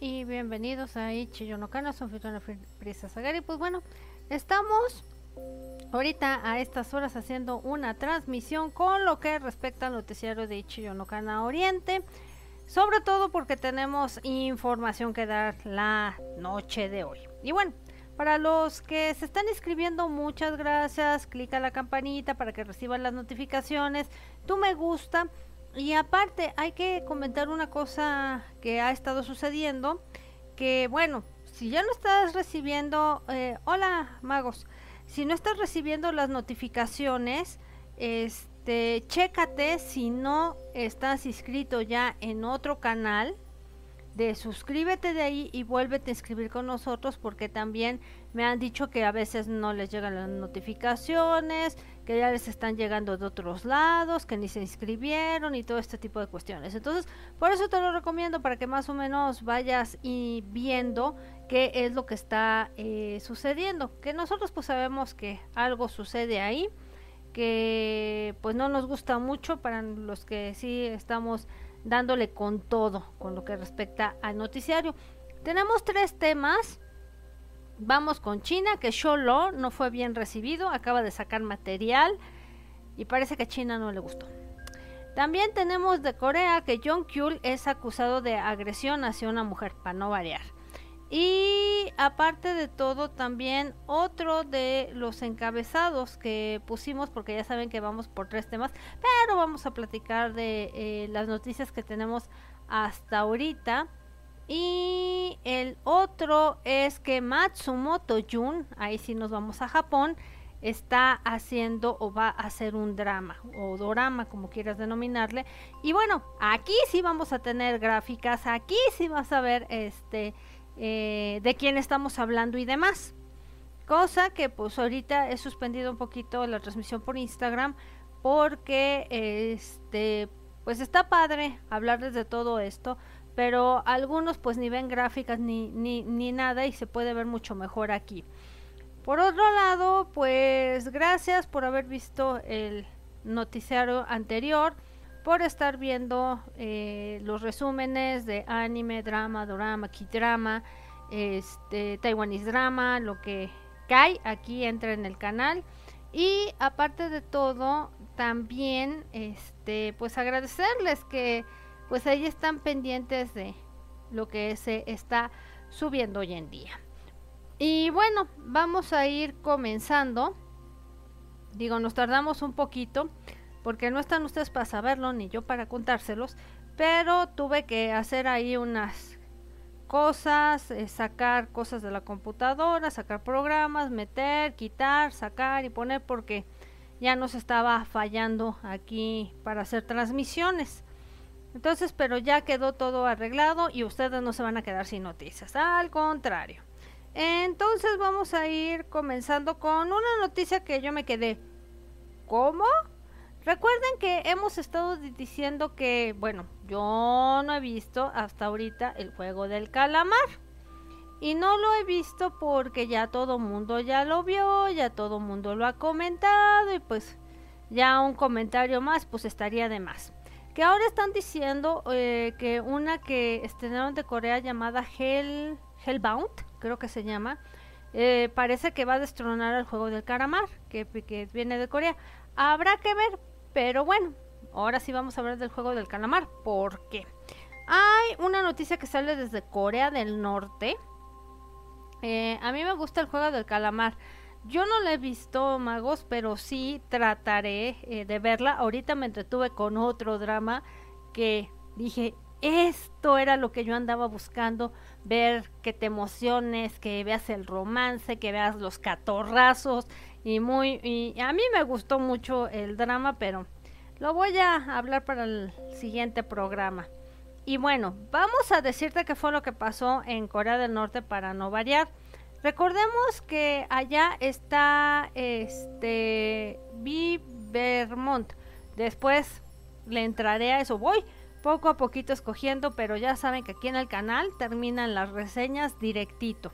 bienvenidos a Ichiyonokana, su anfitriona Prisa Sagari. Pues bueno, estamos ahorita a estas horas haciendo una transmisión con lo que respecta al noticiario de Ichiyonokana Oriente. Sobre todo porque tenemos información que dar la noche de hoy. Y bueno, para los que se están inscribiendo, muchas gracias. Clica la campanita para que reciban las notificaciones. Tu me gusta. Y aparte, hay que comentar una cosa que ha estado sucediendo. Que bueno, si ya no estás recibiendo... Eh, hola, magos. Si no estás recibiendo las notificaciones, este, chécate si no estás inscrito ya en otro canal de suscríbete de ahí y vuélvete a inscribir con nosotros porque también me han dicho que a veces no les llegan las notificaciones, que ya les están llegando de otros lados, que ni se inscribieron y todo este tipo de cuestiones. Entonces, por eso te lo recomiendo para que más o menos vayas y viendo qué es lo que está eh, sucediendo. Que nosotros pues sabemos que algo sucede ahí, que pues no nos gusta mucho para los que sí estamos dándole con todo con lo que respecta al noticiario. Tenemos tres temas. Vamos con China, que Sholo no fue bien recibido, acaba de sacar material y parece que a China no le gustó. También tenemos de Corea que John Kyul es acusado de agresión hacia una mujer, para no variar. Y aparte de todo, también otro de los encabezados que pusimos, porque ya saben que vamos por tres temas, pero vamos a platicar de eh, las noticias que tenemos hasta ahorita. Y el otro es que Matsumoto Jun, ahí sí nos vamos a Japón, está haciendo o va a hacer un drama o dorama como quieras denominarle y bueno aquí sí vamos a tener gráficas aquí sí vas a ver este eh, de quién estamos hablando y demás. Cosa que pues ahorita he suspendido un poquito la transmisión por Instagram porque este pues está padre hablarles de todo esto, pero algunos pues ni ven gráficas ni, ni, ni nada y se puede ver mucho mejor aquí. Por otro lado, pues gracias por haber visto el noticiario anterior, por estar viendo eh, los resúmenes de anime, drama, dorama, kidrama, este, Taiwanese drama, lo que cae aquí entra en el canal. Y aparte de todo, también este, pues agradecerles que pues ahí están pendientes de lo que se está subiendo hoy en día. Y bueno, vamos a ir comenzando. Digo, nos tardamos un poquito porque no están ustedes para saberlo ni yo para contárselos, pero tuve que hacer ahí unas cosas, eh, sacar cosas de la computadora, sacar programas, meter, quitar, sacar y poner porque ya nos estaba fallando aquí para hacer transmisiones. Entonces, pero ya quedó todo arreglado y ustedes no se van a quedar sin noticias, al contrario. Entonces vamos a ir comenzando con una noticia que yo me quedé. ¿Cómo? Recuerden que hemos estado diciendo que, bueno, yo no he visto hasta ahorita el juego del calamar. Y no lo he visto porque ya todo mundo ya lo vio, ya todo mundo lo ha comentado y pues ya un comentario más pues estaría de más. Que ahora están diciendo eh, que una que estrenaron de Corea llamada Hell, Hellbound, creo que se llama, eh, parece que va a destronar el juego del calamar, que, que viene de Corea. Habrá que ver, pero bueno, ahora sí vamos a hablar del juego del calamar. ¿Por qué? Hay una noticia que sale desde Corea del Norte. Eh, a mí me gusta el juego del calamar. Yo no la he visto, magos, pero sí trataré eh, de verla. Ahorita me entretuve con otro drama que dije, esto era lo que yo andaba buscando, ver que te emociones, que veas el romance, que veas los catorrazos y muy y a mí me gustó mucho el drama, pero lo voy a hablar para el siguiente programa. Y bueno, vamos a decirte qué fue lo que pasó en Corea del Norte para no variar. Recordemos que allá está este Vermont. Después le entraré a eso. Voy poco a poquito escogiendo, pero ya saben que aquí en el canal terminan las reseñas directito.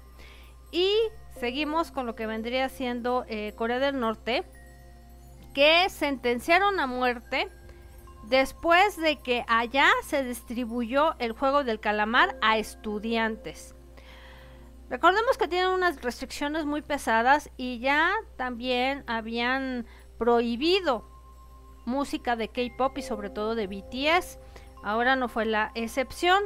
Y seguimos con lo que vendría siendo eh, Corea del Norte, que sentenciaron a muerte después de que allá se distribuyó el juego del calamar a estudiantes. Recordemos que tienen unas restricciones muy pesadas y ya también habían prohibido música de K-pop y sobre todo de BTS. Ahora no fue la excepción.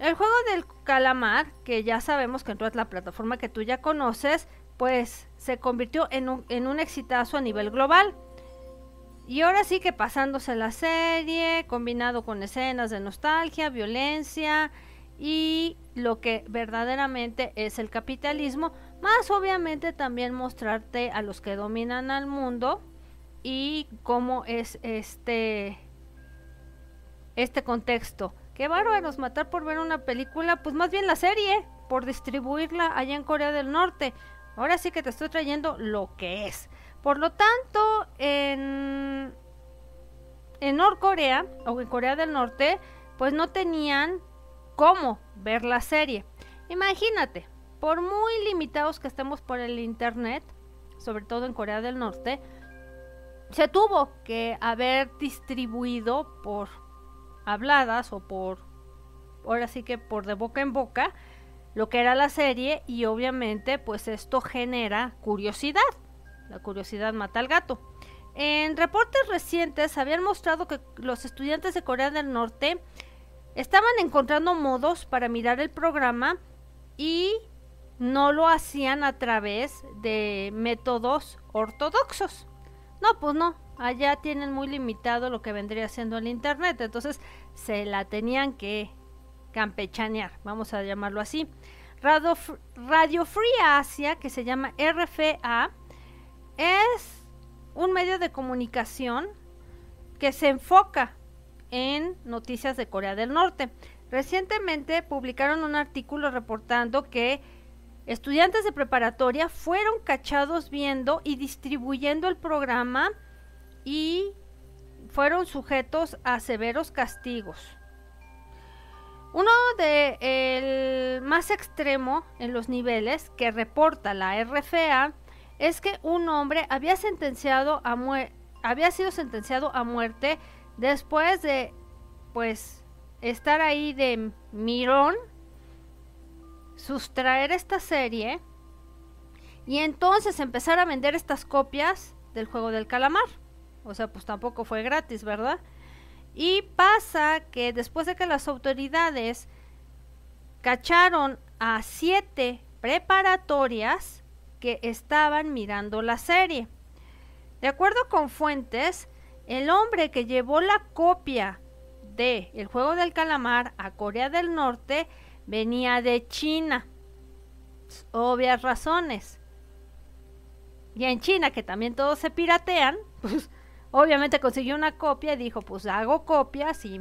El juego del calamar, que ya sabemos que entró a la plataforma que tú ya conoces, pues se convirtió en un, en un exitazo a nivel global. Y ahora sí que pasándose la serie, combinado con escenas de nostalgia, violencia y lo que verdaderamente es el capitalismo, más obviamente también mostrarte a los que dominan al mundo y cómo es este este contexto. Qué bárbaros matar por ver una película, pues más bien la serie, por distribuirla allá en Corea del Norte. Ahora sí que te estoy trayendo lo que es. Por lo tanto, en, en Norcorea o en Corea del Norte, pues no tenían cómo ver la serie. Imagínate, por muy limitados que estemos por el internet, sobre todo en Corea del Norte, se tuvo que haber distribuido por habladas o por, ahora sí que por de boca en boca, lo que era la serie y obviamente pues esto genera curiosidad. La curiosidad mata al gato. En reportes recientes habían mostrado que los estudiantes de Corea del Norte estaban encontrando modos para mirar el programa y no lo hacían a través de métodos ortodoxos. No, pues no, allá tienen muy limitado lo que vendría siendo el Internet, entonces se la tenían que campechanear, vamos a llamarlo así. Radio, Radio Free Asia, que se llama RFA, es un medio de comunicación que se enfoca en noticias de Corea del Norte. Recientemente publicaron un artículo reportando que estudiantes de preparatoria fueron cachados viendo y distribuyendo el programa y fueron sujetos a severos castigos. Uno de el más extremo en los niveles que reporta la RFA es que un hombre había sentenciado a había sido sentenciado a muerte después de pues estar ahí de mirón sustraer esta serie y entonces empezar a vender estas copias del juego del calamar. O sea, pues tampoco fue gratis, ¿verdad? Y pasa que después de que las autoridades cacharon a siete preparatorias que estaban mirando la serie. De acuerdo con fuentes, el hombre que llevó la copia de El juego del calamar a Corea del Norte venía de China. Obvias razones. Y en China, que también todos se piratean, pues obviamente consiguió una copia y dijo, pues hago copias y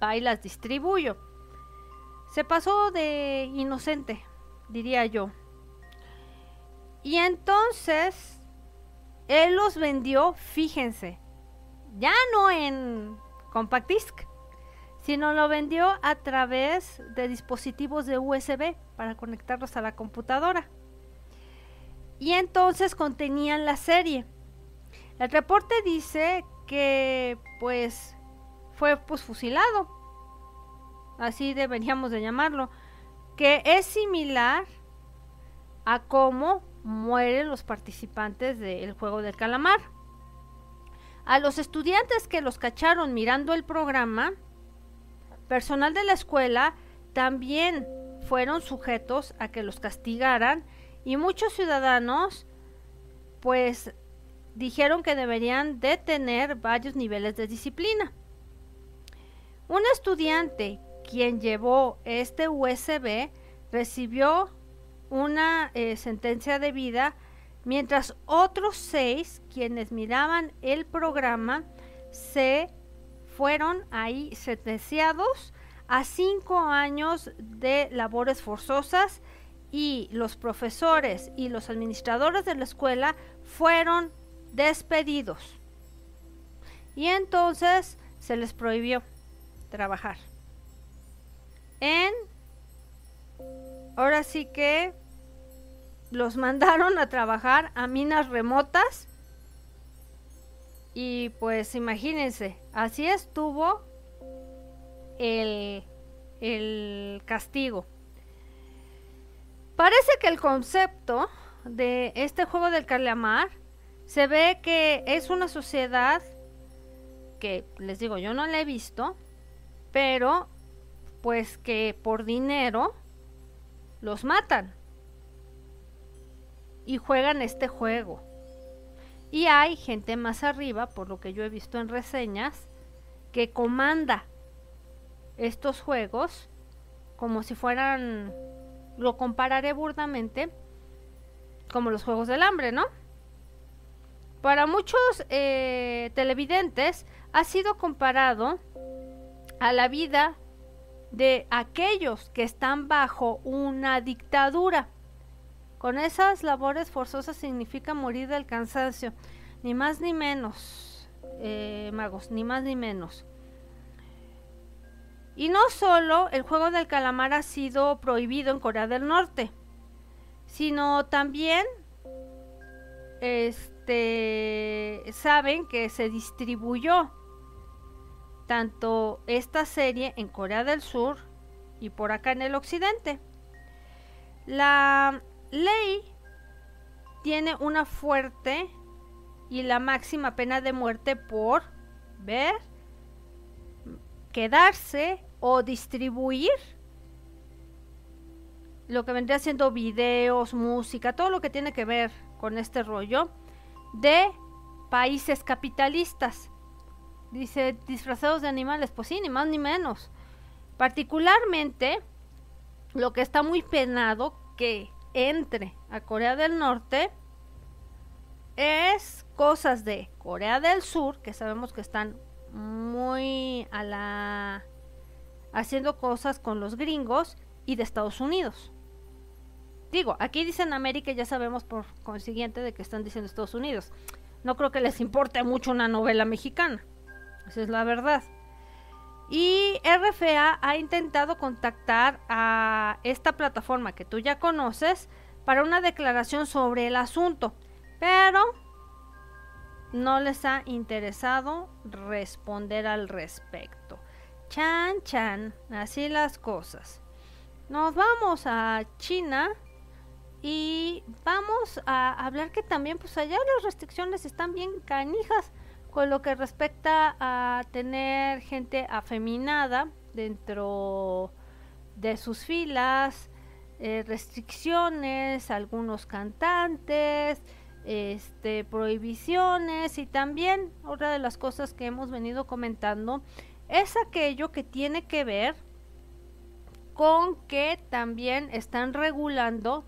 ahí las distribuyo. Se pasó de inocente, diría yo. Y entonces, él los vendió, fíjense, ya no en compact disc, sino lo vendió a través de dispositivos de USB para conectarlos a la computadora. Y entonces contenían la serie. El reporte dice que pues fue pues fusilado. Así deberíamos de llamarlo, que es similar a cómo mueren los participantes del juego del calamar. A los estudiantes que los cacharon mirando el programa, personal de la escuela también fueron sujetos a que los castigaran y muchos ciudadanos pues dijeron que deberían de tener varios niveles de disciplina. Un estudiante quien llevó este USB recibió una eh, sentencia de vida, mientras otros seis, quienes miraban el programa, se fueron ahí sentenciados a cinco años de labores forzosas y los profesores y los administradores de la escuela fueron despedidos. Y entonces se les prohibió trabajar. En ahora sí que los mandaron a trabajar a minas remotas Y pues imagínense, así estuvo el, el castigo. Parece que el concepto de este juego del calamar se ve que es una sociedad que, les digo, yo no la he visto, pero pues que por dinero los matan y juegan este juego. Y hay gente más arriba, por lo que yo he visto en reseñas, que comanda estos juegos como si fueran, lo compararé burdamente, como los Juegos del Hambre, ¿no? Para muchos eh, televidentes ha sido comparado a la vida de aquellos que están bajo una dictadura. Con esas labores forzosas significa morir del cansancio, ni más ni menos, eh, magos, ni más ni menos. Y no solo el juego del calamar ha sido prohibido en Corea del Norte, sino también este saben que se distribuyó tanto esta serie en Corea del Sur y por acá en el occidente. La ley tiene una fuerte y la máxima pena de muerte por ver, quedarse o distribuir lo que vendría siendo videos, música, todo lo que tiene que ver con este rollo de países capitalistas. Dice, disfrazados de animales, pues sí, ni más ni menos. Particularmente, lo que está muy penado que entre a Corea del Norte es cosas de Corea del Sur, que sabemos que están muy a la haciendo cosas con los gringos y de Estados Unidos. Digo, aquí dicen América y ya sabemos por consiguiente de que están diciendo Estados Unidos. No creo que les importe mucho una novela mexicana. Esa es la verdad. Y RFA ha intentado contactar a esta plataforma que tú ya conoces para una declaración sobre el asunto, pero no les ha interesado responder al respecto. Chan, chan, así las cosas. Nos vamos a China y vamos a hablar que también pues allá las restricciones están bien canijas con lo que respecta a tener gente afeminada dentro de sus filas, eh, restricciones, algunos cantantes, este, prohibiciones y también otra de las cosas que hemos venido comentando es aquello que tiene que ver con que también están regulando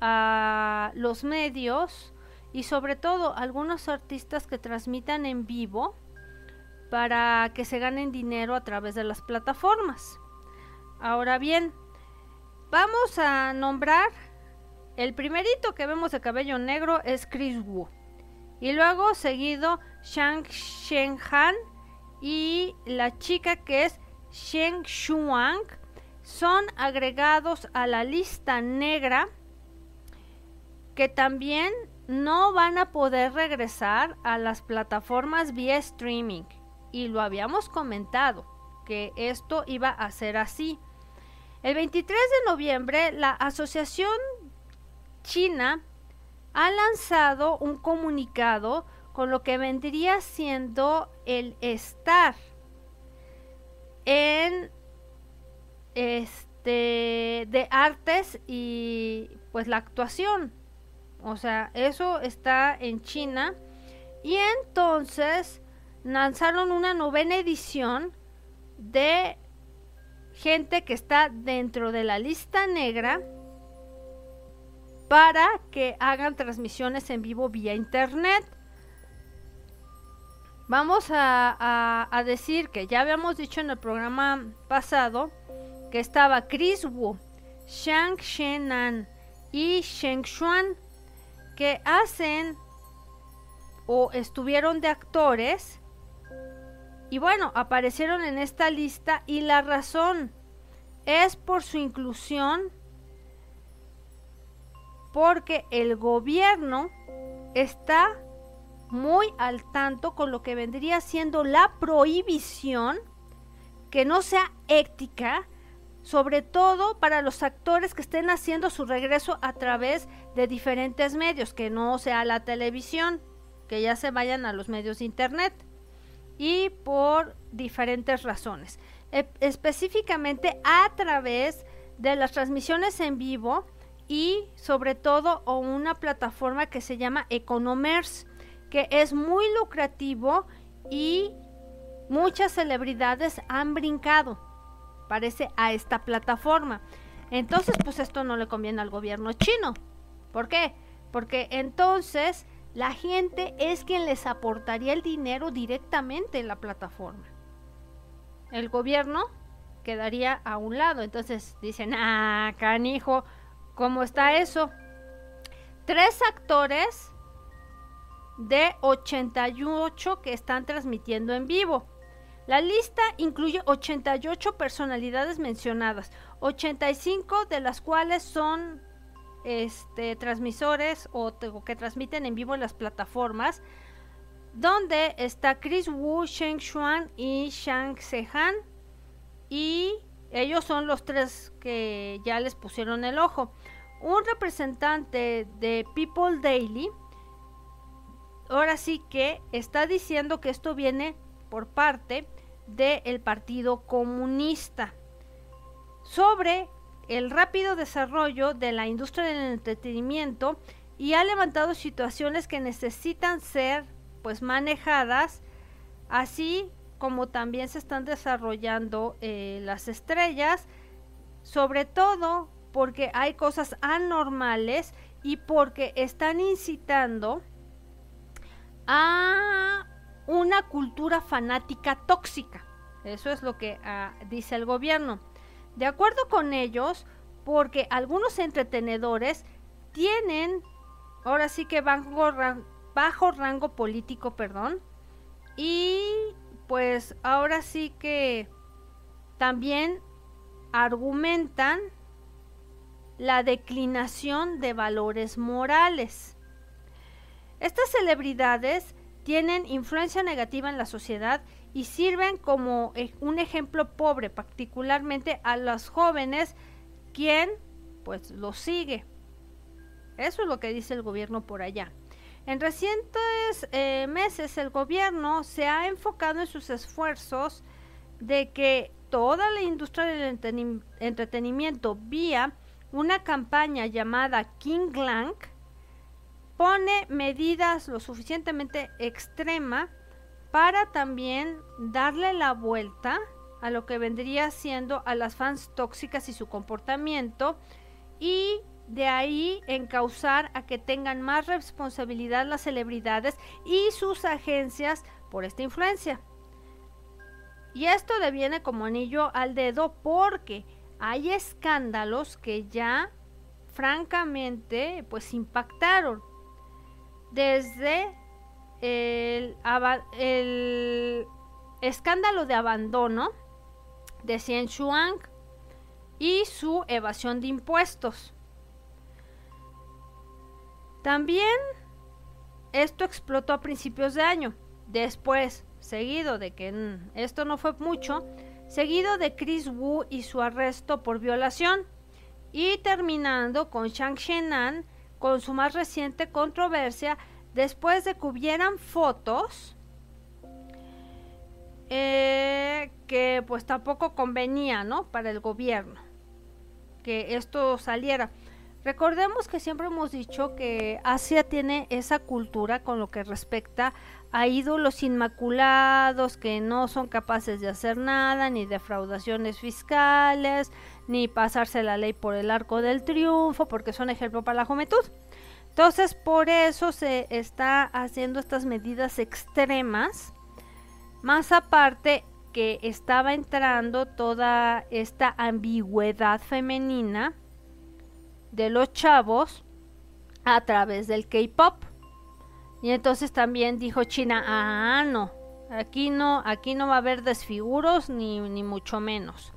a los medios y sobre todo algunos artistas que transmitan en vivo para que se ganen dinero a través de las plataformas. Ahora bien, vamos a nombrar el primerito que vemos de cabello negro es Chris Wu y luego seguido Shang Han y la chica que es Shen Shuang son agregados a la lista negra que también no van a poder regresar a las plataformas vía streaming. Y lo habíamos comentado, que esto iba a ser así. El 23 de noviembre, la Asociación China ha lanzado un comunicado con lo que vendría siendo el estar en este de artes y pues la actuación. O sea, eso está en China y entonces lanzaron una novena edición de gente que está dentro de la lista negra para que hagan transmisiones en vivo vía internet. Vamos a, decir que ya habíamos dicho en el programa pasado que estaba Chris Wu, Shang Shenan y Sheng Xuan que hacen o estuvieron de actores y bueno, aparecieron en esta lista y la razón es por su inclusión porque el gobierno está muy al tanto con lo que vendría siendo la prohibición que no sea ética, sobre todo para los actores que estén haciendo su regreso a través de diferentes medios, que no sea la televisión, que ya se vayan a los medios de internet y por diferentes razones. E específicamente a través de las transmisiones en vivo y sobre todo o una plataforma que se llama Economers, que es muy lucrativo y muchas celebridades han brincado, parece, a esta plataforma. Entonces, pues esto no le conviene al gobierno chino. ¿Por qué? Porque entonces la gente es quien les aportaría el dinero directamente en la plataforma. El gobierno quedaría a un lado. Entonces dicen, ah, canijo, ¿cómo está eso? Tres actores de 88 que están transmitiendo en vivo. La lista incluye 88 personalidades mencionadas, 85 de las cuales son este, transmisores o, que transmiten en vivo en las plataformas, donde está Chris Wu, Sheng Xuan y Shang Sehan, y ellos son los tres que ya les pusieron el ojo. Un representante de People Daily, ahora sí que está diciendo que esto viene por parte del Partido Comunista. Sobre el rápido desarrollo de la industria del entretenimiento y ha levantado situaciones que necesitan ser pues manejadas así como también se están desarrollando eh, las estrellas sobre todo porque hay cosas anormales y porque están incitando a una cultura fanática tóxica eso es lo que ah, dice el gobierno de acuerdo con ellos, porque algunos entretenedores tienen, ahora sí que bajo, bajo rango político, perdón, y pues ahora sí que también argumentan la declinación de valores morales. Estas celebridades tienen influencia negativa en la sociedad y sirven como e, un ejemplo pobre, particularmente a los jóvenes, quien pues los sigue. Eso es lo que dice el gobierno por allá. En recientes eh, meses el gobierno se ha enfocado en sus esfuerzos de que toda la industria del entretenimiento vía una campaña llamada King Lang pone medidas lo suficientemente extrema para también darle la vuelta a lo que vendría siendo a las fans tóxicas y su comportamiento y de ahí encauzar a que tengan más responsabilidad las celebridades y sus agencias por esta influencia. Y esto deviene como anillo al dedo porque hay escándalos que ya francamente pues impactaron desde el, escándalo de abandono de Xian Shuang y su evasión de impuestos. También esto explotó a principios de año. Después, seguido de que esto no fue mucho, seguido de Chris Wu y su arresto por violación. Y terminando con Shang Shenan con su más reciente controversia después de que hubieran fotos eh, que pues tampoco convenía, ¿no? Para el gobierno que esto saliera. Recordemos que siempre hemos dicho que Asia tiene esa cultura con lo que respecta a ídolos inmaculados que no son capaces de hacer nada, ni defraudaciones fiscales, ni pasarse la ley por el arco del triunfo, porque son ejemplo para la juventud. Entonces, por eso se está haciendo estas medidas extremas. Más aparte que estaba entrando toda esta ambigüedad femenina de los chavos a través del K-pop. Y entonces también dijo China, ah, no, aquí no, aquí no va a haber desfiguros ni, ni mucho menos.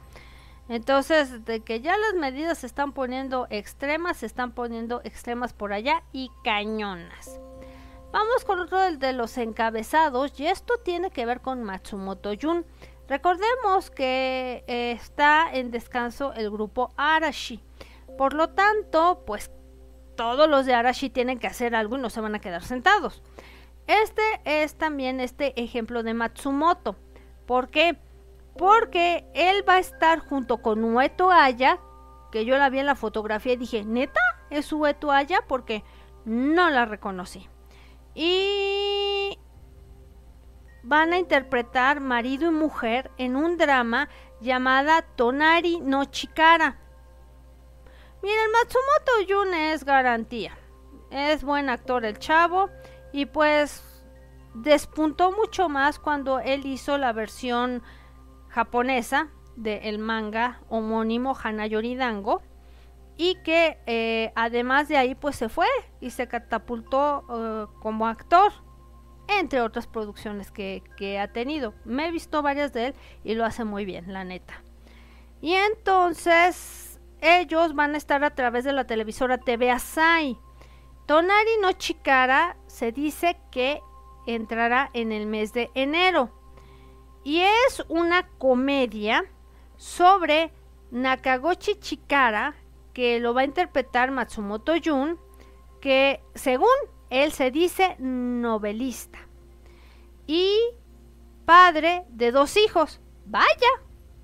Entonces, de que ya las medidas se están poniendo extremas, se están poniendo extremas por allá y cañonas. Vamos con otro de los encabezados y esto tiene que ver con Matsumoto Jun. Recordemos que eh, está en descanso el grupo Arashi. Por lo tanto, pues todos los de Arashi tienen que hacer algo y no se van a quedar sentados. Este es también este ejemplo de Matsumoto. ¿Por qué? Porque él va a estar junto con Ueto Aya, que yo la vi en la fotografía y dije, ¿neta? ¿Es Ueto Aya? Porque no la reconocí. Y van a interpretar marido y mujer en un drama llamada Tonari no Chikara. Miren, Matsumoto Jun es garantía. Es buen actor el chavo y pues despuntó mucho más cuando él hizo la versión japonesa del manga homónimo Hanayori Dango y que eh, además de ahí pues se fue y se catapultó eh, como actor entre otras producciones que, que, ha tenido. Me he visto varias de él y lo hace muy bien, la neta. Y entonces ellos van a estar a través de la televisora TV Asai. Tonari no Chikara se dice que entrará en el mes de enero. Y es una comedia sobre Nakagochi Chikara, que lo va a interpretar Matsumoto Jun, que según él se dice novelista. Y padre de dos hijos. Vaya,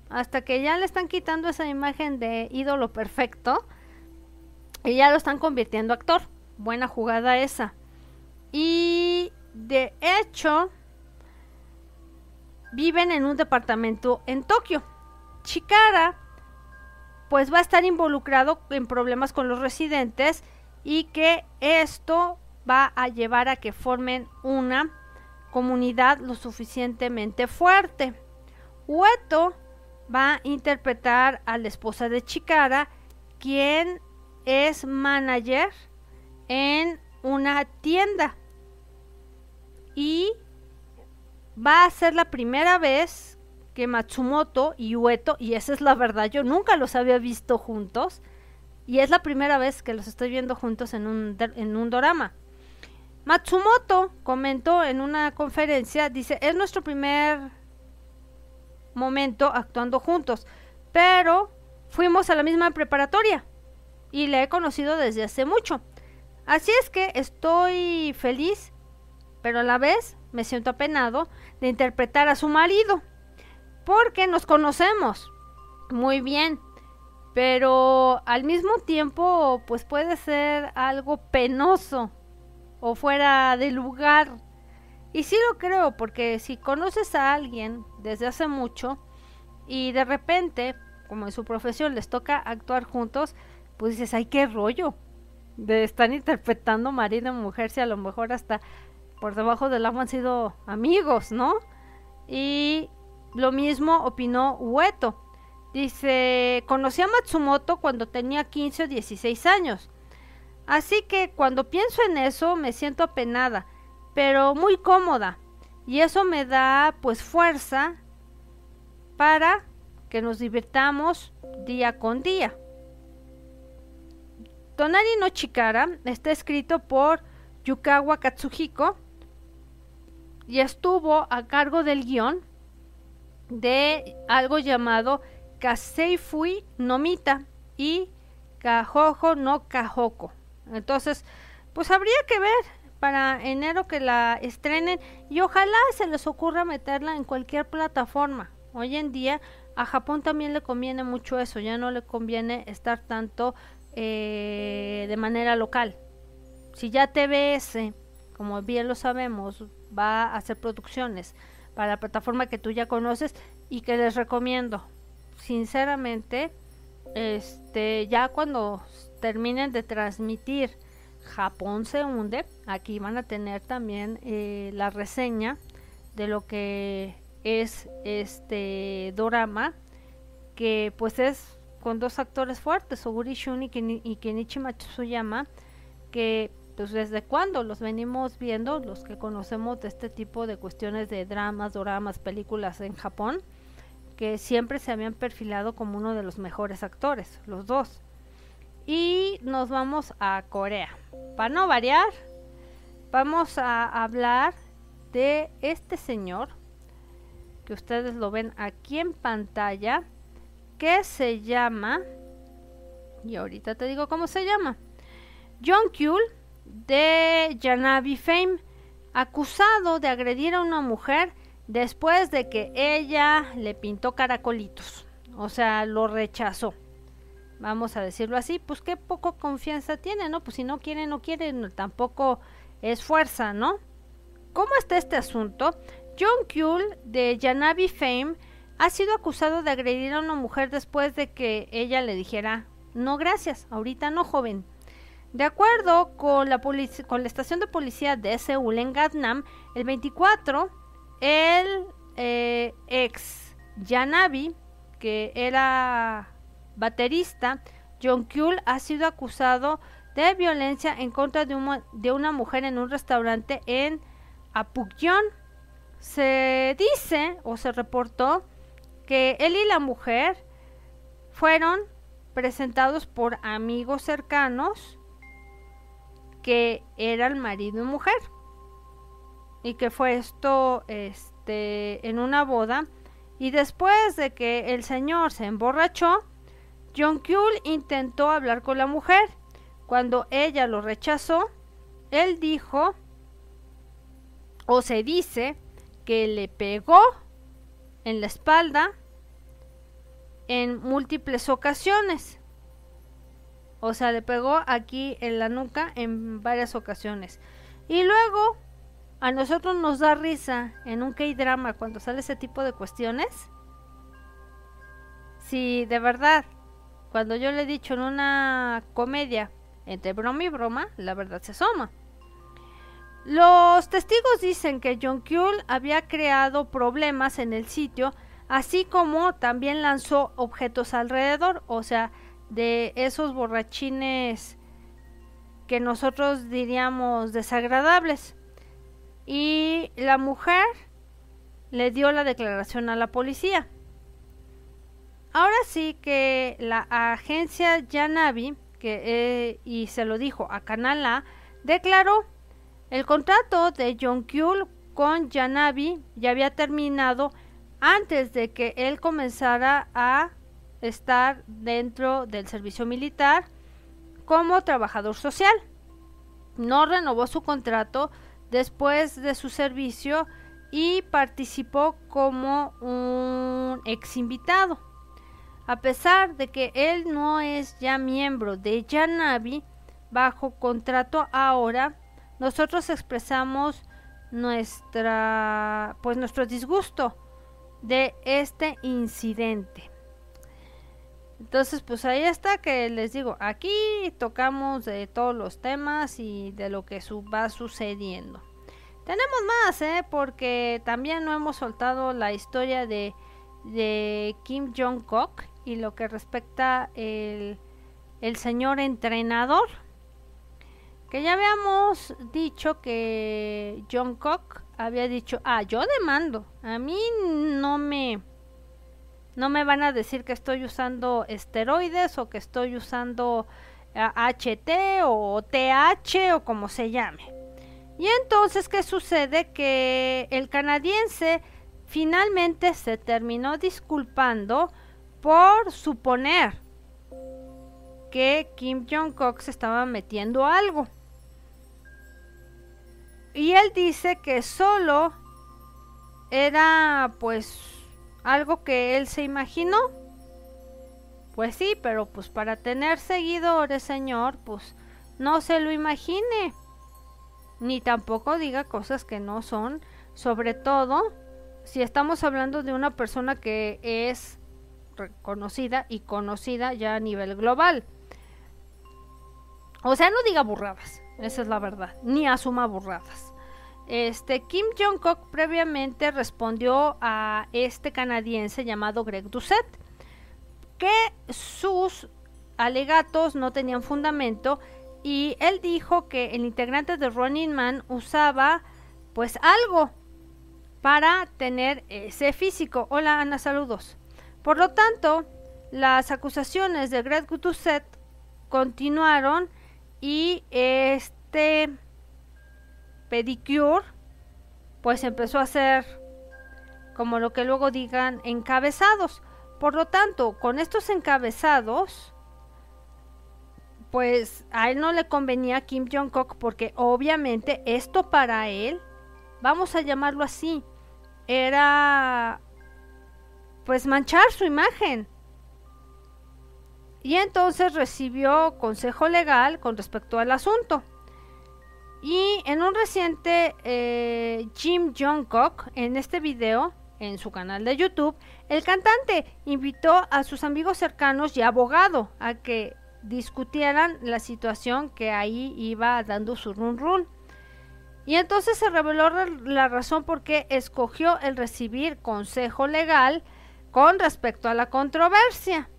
hasta que ya le están quitando esa imagen de ídolo perfecto y ya lo están convirtiendo actor. Buena jugada esa. Y de hecho, viven en un departamento en Tokio. Chikara, pues va a estar involucrado en problemas con los residentes y que esto va a llevar a que formen una comunidad lo suficientemente fuerte. Ueto va a interpretar a la esposa de Chikara, quien es manager en una tienda. Y va a ser la primera vez que Matsumoto y Ueto, y esa es la verdad, yo nunca los había visto juntos, y es la primera vez que los estoy viendo juntos en un, en un dorama. Matsumoto comentó en una conferencia, dice, es nuestro primer momento actuando juntos, pero fuimos a la misma preparatoria y le he conocido desde hace mucho. Así es que estoy feliz, pero a la vez me siento apenado de interpretar a su marido, porque nos conocemos muy bien, pero al mismo tiempo pues puede ser algo penoso o fuera de lugar. Y sí lo creo, porque si conoces a alguien desde hace mucho y de repente, como en su profesión les toca actuar juntos, pues dices, ay, qué rollo de estar interpretando marido y mujer, si a lo mejor hasta por debajo del agua han sido amigos, ¿no? Y lo mismo opinó Ueto. Dice, conocí a Matsumoto cuando tenía 15 o 16 años. Así que cuando pienso en eso me siento apenada, pero muy cómoda. Y eso me da pues fuerza para que nos divirtamos día con día. Tonari no Chikara está escrito por Yukawa Katsuhiko y estuvo a cargo del guion de algo llamado Kaseifui no Mita y Kahojo no Kahoko. Entonces, pues habría que ver para enero que la estrenen y ojalá se les ocurra meterla en cualquier plataforma. Hoy en día a Japón también le conviene mucho eso, ya no le conviene estar tanto eh, de manera local. Si ya TBS, como bien lo sabemos, va a hacer producciones para la plataforma que tú ya conoces y que les recomiendo, sinceramente, este, ya cuando terminen de transmitir Japón se hunde, aquí van a tener también eh, la reseña de lo que es este drama que pues es con dos actores fuertes, Oguri Shun y, Kenichi Matsuyama, que pues desde cuando los venimos viendo, los que conocemos de este tipo de cuestiones de dramas, doramas, películas en Japón, que siempre se habían perfilado como uno de los mejores actores, los dos. Y nos vamos a Corea. Para no variar, vamos a hablar de este señor que ustedes lo ven aquí en pantalla que se llama y ahorita te digo cómo se llama John Kuhl de Janabi Fame acusado de agredir a una mujer después de que ella le pintó caracolitos o sea lo rechazó vamos a decirlo así pues qué poco confianza tiene no pues si no quiere no quiere tampoco es fuerza no ¿Cómo está este asunto? John Kuhl de Janabi Fame ha sido acusado de agredir a una mujer después de que ella le dijera no gracias, ahorita no joven. De acuerdo con la, con la estación de policía de Seúl en Gangnam, el 24, el eh, ex Janabi, que era baterista, John Kuhl ha sido acusado de violencia en contra de, de una mujer en un restaurante en a Se dice o se reportó que él y la mujer fueron presentados por amigos cercanos que eran marido y mujer. Y que fue esto este en una boda. Y después de que el señor se emborrachó John Kuhl intentó hablar con la mujer. Cuando ella lo rechazó él dijo o se dice que le pegó en la espalda en múltiples ocasiones. O sea, le pegó aquí en la nuca en varias ocasiones. Y luego a nosotros nos da risa en un K-drama cuando sale ese tipo de cuestiones. Si de verdad, cuando yo le he dicho en una comedia entre broma y broma, la verdad se asoma. Los testigos dicen que John Kuhl había creado problemas en el sitio, así como también lanzó objetos alrededor, o sea, de esos borrachines que nosotros diríamos desagradables. Y la mujer le dio la declaración a la policía. Ahora sí que la agencia Yanavi, que, eh, y se lo dijo a Canal A, declaró el contrato de John Kuhl con Yanabi ya había terminado antes de que él comenzara a estar dentro del servicio militar como trabajador social. No renovó su contrato después de su servicio y participó como un ex invitado. A pesar de que él no es ya miembro de Yanabi, bajo contrato ahora, nosotros expresamos nuestra pues nuestro disgusto de este incidente. Entonces, pues ahí está que les digo, aquí tocamos de todos los temas y de lo que va sucediendo. Tenemos más, ¿eh? Porque también no hemos soltado la historia de, de Kim Jong-kook y lo que respecta el, el señor entrenador que ya habíamos dicho que John Cock había dicho, ah, yo demando, a mí no me, no me van a decir que estoy usando esteroides o que estoy usando HT o TH o como se llame. Y entonces, ¿qué sucede? Que el canadiense finalmente se terminó disculpando por suponer que Kim Jong-kook se estaba metiendo algo. Y él dice que solo era pues algo que él se imaginó. Pues sí, pero pues para tener seguidores, señor, pues no se lo imagine. Ni tampoco diga cosas que no son. Sobre todo si estamos hablando de una persona que es reconocida y conocida ya a nivel global. O sea, no diga burradas. Esa es la verdad. Ni asuma burradas. Este Kim Jong-kook previamente respondió a este canadiense llamado Greg Doucet que sus alegatos no tenían fundamento y él dijo que el integrante de Running Man usaba pues algo para tener ese físico. Hola Ana, saludos. Por lo tanto, las acusaciones de Greg Doucet continuaron y este pedicure, pues empezó a hacer como lo que luego digan encabezados. Por lo tanto, con estos encabezados, pues a él no le convenía Kim Jong-kook porque obviamente esto para él, vamos a llamarlo así, era pues manchar su imagen. Y entonces recibió consejo legal con respecto al asunto. Y en un reciente eh, Jim Jungkook, en este video, en su canal de YouTube, el cantante invitó a sus amigos cercanos y abogado a que discutieran la situación que ahí iba dando su run run. Y entonces se reveló la razón por qué escogió el recibir consejo legal con respecto a la controversia.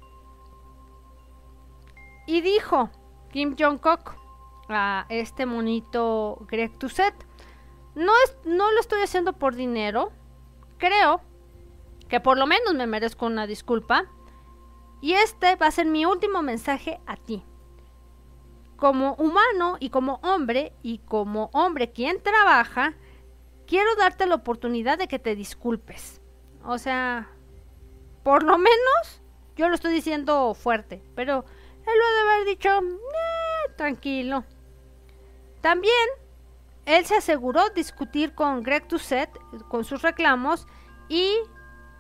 Y dijo Kim Jong-kook a este monito Greg Tusset, no, es, no lo estoy haciendo por dinero, creo que por lo menos me merezco una disculpa. Y este va a ser mi último mensaje a ti. Como humano y como hombre, y como hombre quien trabaja, quiero darte la oportunidad de que te disculpes. O sea, por lo menos yo lo estoy diciendo fuerte, pero él lo debe haber dicho, eh, tranquilo. También él se aseguró discutir con Greg Tusset con sus reclamos y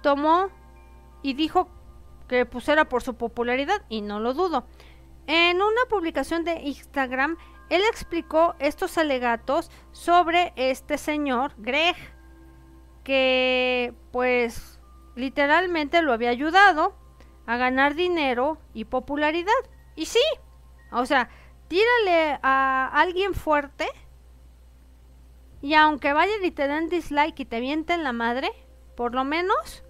tomó y dijo que pusiera por su popularidad y no lo dudo. En una publicación de Instagram, él explicó estos alegatos sobre este señor, Greg, que pues literalmente lo había ayudado a ganar dinero y popularidad. Y sí, o sea, tírale a alguien fuerte y aunque vayan y te den dislike y te vienten la madre, por lo menos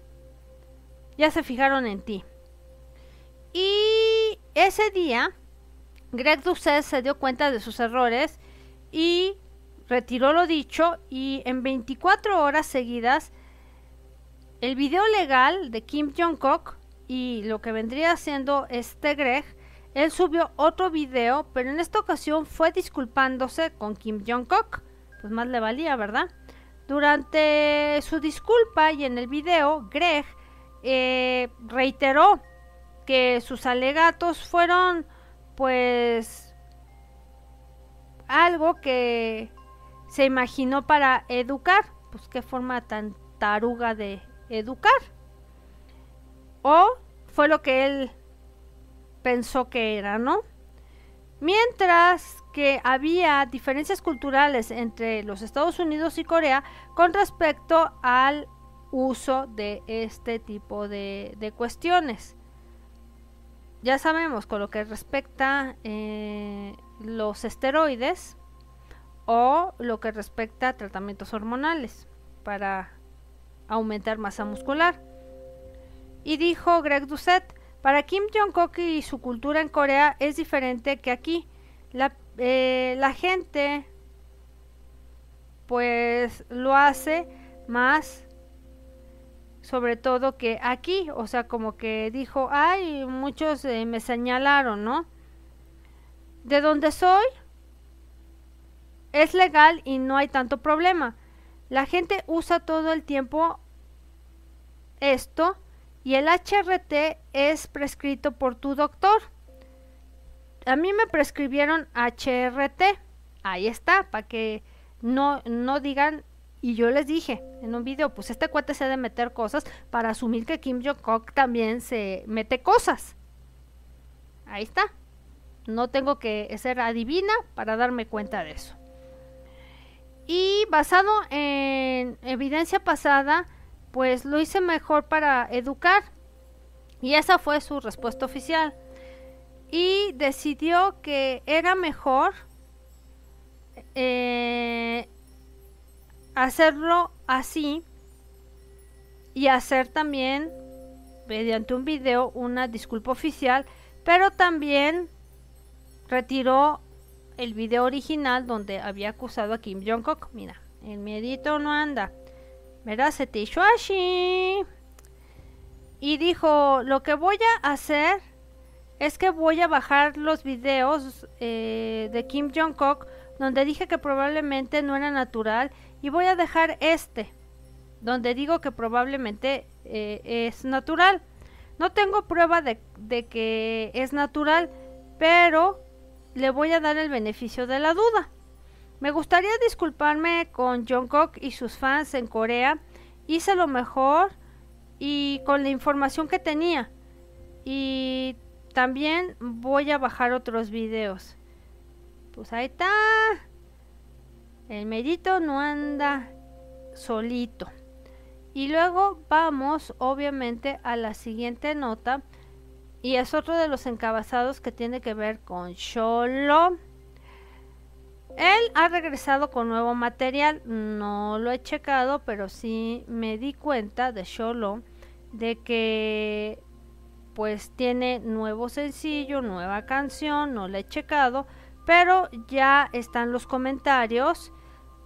ya se fijaron en ti. Y ese día, Greg Doucet se dio cuenta de sus errores y retiró lo dicho y en 24 horas seguidas el video legal de Kim Jong-kook y lo que vendría siendo este Greg, él subió otro video, pero en esta ocasión fue disculpándose con Kim Jong-kook. Pues más le valía, ¿verdad? Durante su disculpa y en el video, Greg eh, reiteró que sus alegatos fueron pues algo que se imaginó para educar. Pues qué forma tan taruga de educar. O fue lo que él pensó que era, ¿no? Mientras que había diferencias culturales entre los Estados Unidos y Corea con respecto al uso de este tipo de, cuestiones. Ya sabemos con lo que respecta eh, los esteroides o lo que respecta a tratamientos hormonales para aumentar masa muscular. Y dijo Greg Doucet, para Kim Jong-kook y su cultura en Corea es diferente que aquí. La, eh, la gente pues lo hace más sobre todo que aquí, o sea, como que dijo, ay, muchos eh, me señalaron, ¿no? De donde soy es legal y no hay tanto problema. La gente usa todo el tiempo esto y el HRT es prescrito por tu doctor. A mí me prescribieron HRT. Ahí está, para que no, no digan y yo les dije en un video, pues este cuate se ha de meter cosas para asumir que Kim Jong-kook también se mete cosas. Ahí está. No tengo que ser adivina para darme cuenta de eso. Y basado en evidencia pasada, pues lo hice mejor para educar. Y esa fue su respuesta oficial. Y decidió que era mejor eh, hacerlo así y hacer también mediante un video una disculpa oficial, pero también retiró el video original donde había acusado a Kim Jong-kook. Mira, el miedito no anda. Verás, se te. Y dijo, lo que voy a hacer es que voy a bajar los videos eh, de Kim Jong-kook donde dije que probablemente no era natural y voy a dejar este, donde digo que probablemente eh, es natural. No tengo prueba de, de que es natural, pero le voy a dar el beneficio de la duda. Me gustaría disculparme con Jungkook y sus fans en Corea. Hice lo mejor y con la información que tenía. Y también voy a bajar otros videos. Pues ahí está. El medito no anda solito. Y luego vamos obviamente a la siguiente nota. Y es otro de los encabezados que tiene que ver con Sholo. Él ha regresado con nuevo material. No lo he checado, pero sí me di cuenta de Sholo de que pues tiene nuevo sencillo, nueva canción, no lo he checado, pero ya están los comentarios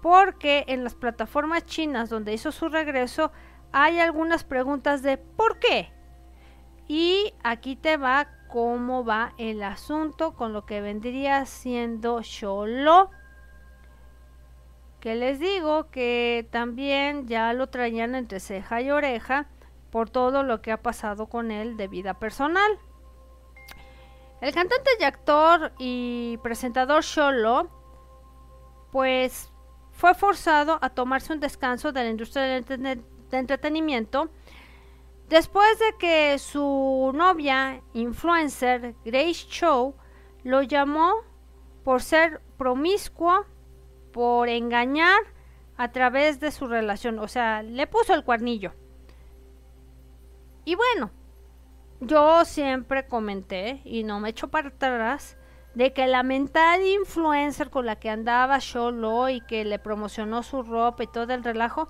porque en las plataformas chinas donde hizo su regreso hay algunas preguntas de ¿por qué? Y aquí te va cómo va el asunto con lo que vendría siendo Sholo. Que les digo que también ya lo traían entre ceja y oreja por todo lo que ha pasado con él de vida personal. El cantante y actor y presentador Sholo, pues fue forzado a tomarse un descanso de la industria del, entretenimiento después de que su novia influencer Grace Chow lo llamó por ser promiscuo, por engañar a través de su relación, o sea, le puso el cuernillo. Y bueno, yo siempre comenté, y no me echo para atrás, de que la mental influencer con la que andaba solo y que le promocionó su ropa y todo el relajo,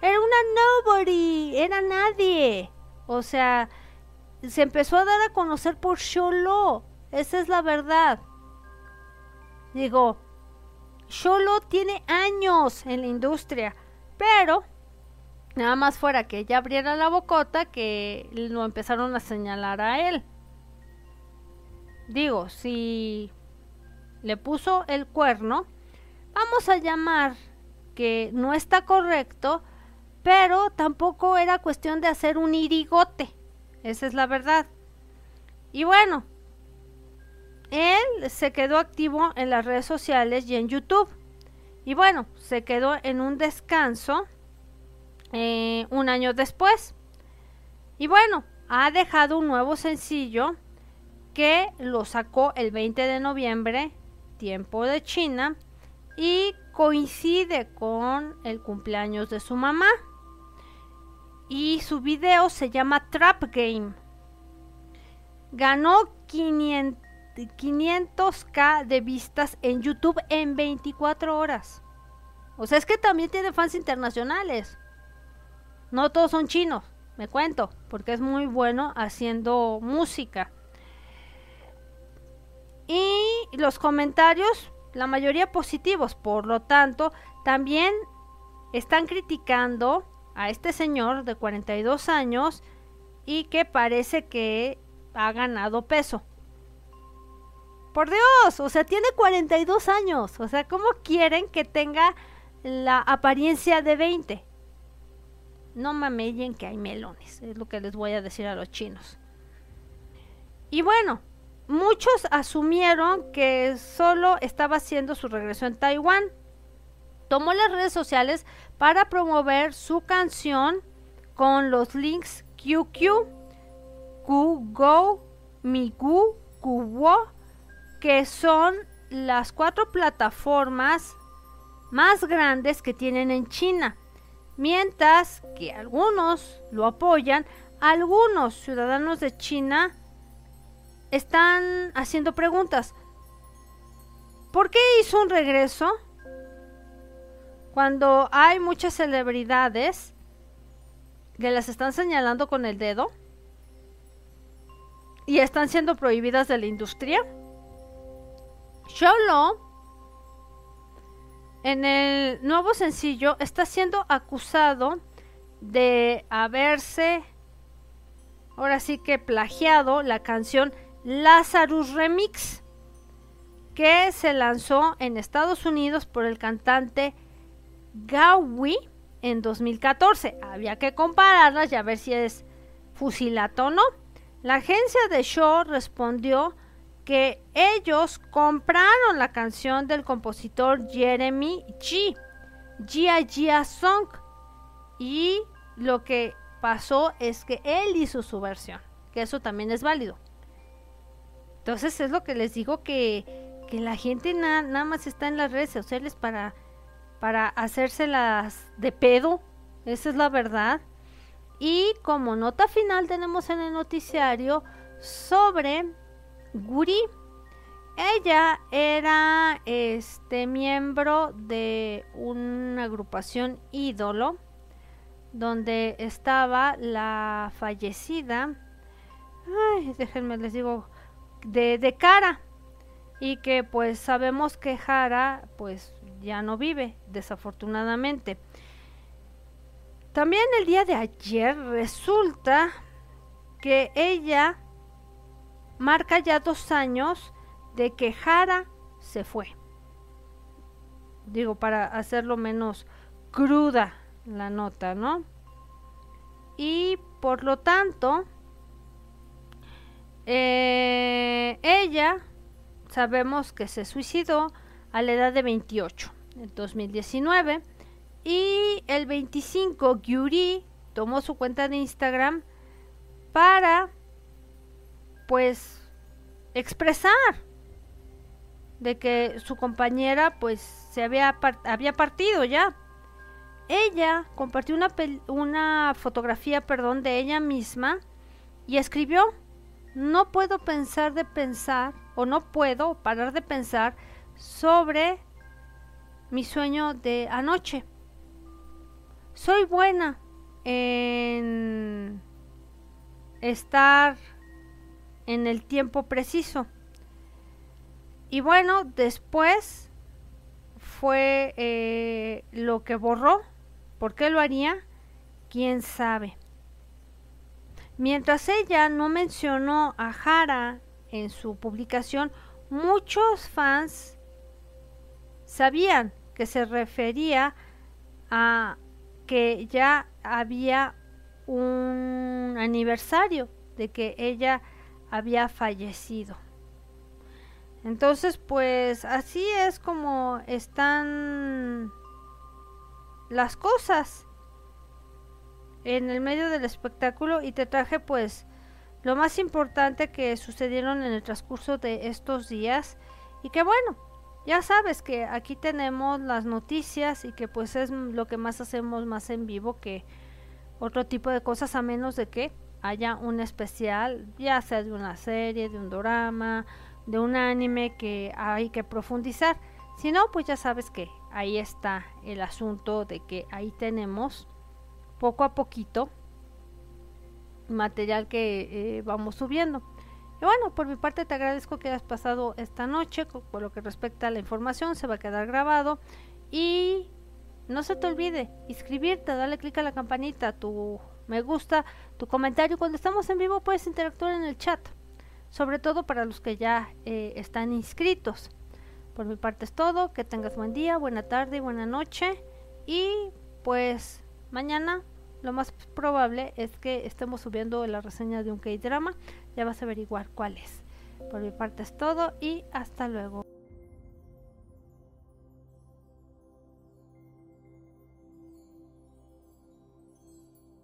era una nobody, era nadie. O sea, se empezó a dar a conocer por Sholo. Esa es la verdad. Digo, Sholo tiene años en la industria, pero Nada más fuera que ella abriera la bocota que lo empezaron a señalar a él. Digo, si le puso el cuerno, vamos a llamar que no está correcto, pero tampoco era cuestión de hacer un irigote. Esa es la verdad. Y bueno, él se quedó activo en las redes sociales y en YouTube. Y bueno, se quedó en un descanso eh, un año después. Y bueno, ha dejado un nuevo sencillo que lo sacó el 20 de noviembre, tiempo de China, y coincide con el cumpleaños de su mamá. Y su video se llama Trap Game. Ganó 500, 500k de vistas en YouTube en 24 horas. O sea, es que también tiene fans internacionales. No todos son chinos, me cuento, porque es muy bueno haciendo música. Y los comentarios, la mayoría positivos, por lo tanto, también están criticando a este señor de 42 años y que parece que ha ganado peso. Por Dios, o sea, tiene 42 años. O sea, ¿cómo quieren que tenga la apariencia de 20? No mamellen que hay melones, es lo que les voy a decir a los chinos. Y bueno, muchos asumieron que solo estaba haciendo su regreso en Taiwán. Tomó las redes sociales para promover su canción con los links QQ, QGo, Migu, Kuwo, que son las cuatro plataformas más grandes que tienen en China. Mientras que algunos lo apoyan, algunos ciudadanos de China están haciendo preguntas. ¿Por qué hizo un regreso? Cuando hay muchas celebridades que las están señalando con el dedo y están siendo prohibidas de la industria. Sholo en el nuevo sencillo está siendo acusado de haberse, ahora sí que plagiado la canción Lazarus Remix. que se lanzó en Estados Unidos por el cantante Gaui en 2014. Había que compararlas y a ver si es fusilato o no. La agencia de show respondió que ellos compraron la canción del compositor Jeremy G. Gia Gia Song. Y lo que pasó es que él hizo su versión, que eso también es válido. Entonces es lo que les digo que, la gente nada más está en las redes sociales para, para hacérselas de pedo. Esa es la verdad. Y como nota final tenemos en el noticiario sobre Guri. Ella era este miembro de una agrupación ídolo donde estaba la fallecida, ay, déjenme les digo, de, de cara y que pues sabemos que Jara pues ya no vive desafortunadamente. También el día de ayer resulta que ella marca ya dos años de que Jara se fue. Digo, para hacerlo menos cruda la nota, ¿no? Y por lo tanto, eh, ella sabemos que se suicidó a la edad de 28, en 2019. Y el 25, Gyuri tomó su cuenta de Instagram para, pues, expresar de que su compañera, pues, se había, había partido ya. Ella compartió una, una fotografía, perdón, de ella misma y escribió, no puedo pensar de pensar, o no puedo parar de pensar sobre mi sueño de anoche. Soy buena en estar en el tiempo preciso. Y bueno, después fue eh, lo que borró ¿Por qué lo haría? ¿Quién sabe? Mientras ella no mencionó a Jara en su publicación, muchos fans sabían que se refería a que ya había un aniversario de que ella había fallecido. Entonces, pues así es como están las cosas en el medio del espectáculo y te traje pues lo más importante que sucedieron en el transcurso de estos días y que bueno, ya sabes que aquí tenemos las noticias y que pues es lo que más hacemos más en vivo que otro tipo de cosas a menos de que haya un especial, ya sea de una serie, de un drama, de un anime que hay que profundizar. Si no, pues ya sabes que ahí está el asunto de que ahí tenemos poco a poquito material que eh, vamos subiendo. Y bueno, por mi parte te agradezco que hayas pasado esta noche. Por lo que respecta a la información, se va a quedar grabado. Y no se te olvide inscribirte, dale clic a la campanita, tu me gusta, tu comentario. Cuando estamos en vivo puedes interactuar en el chat, sobre todo para los que ya eh, están inscritos. Por mi parte es todo. Que tengas buen día, buena tarde y buena noche. Y pues mañana lo más probable es que estemos subiendo la reseña de un K-drama. Ya vas a averiguar cuál es. Por mi parte es todo y hasta luego.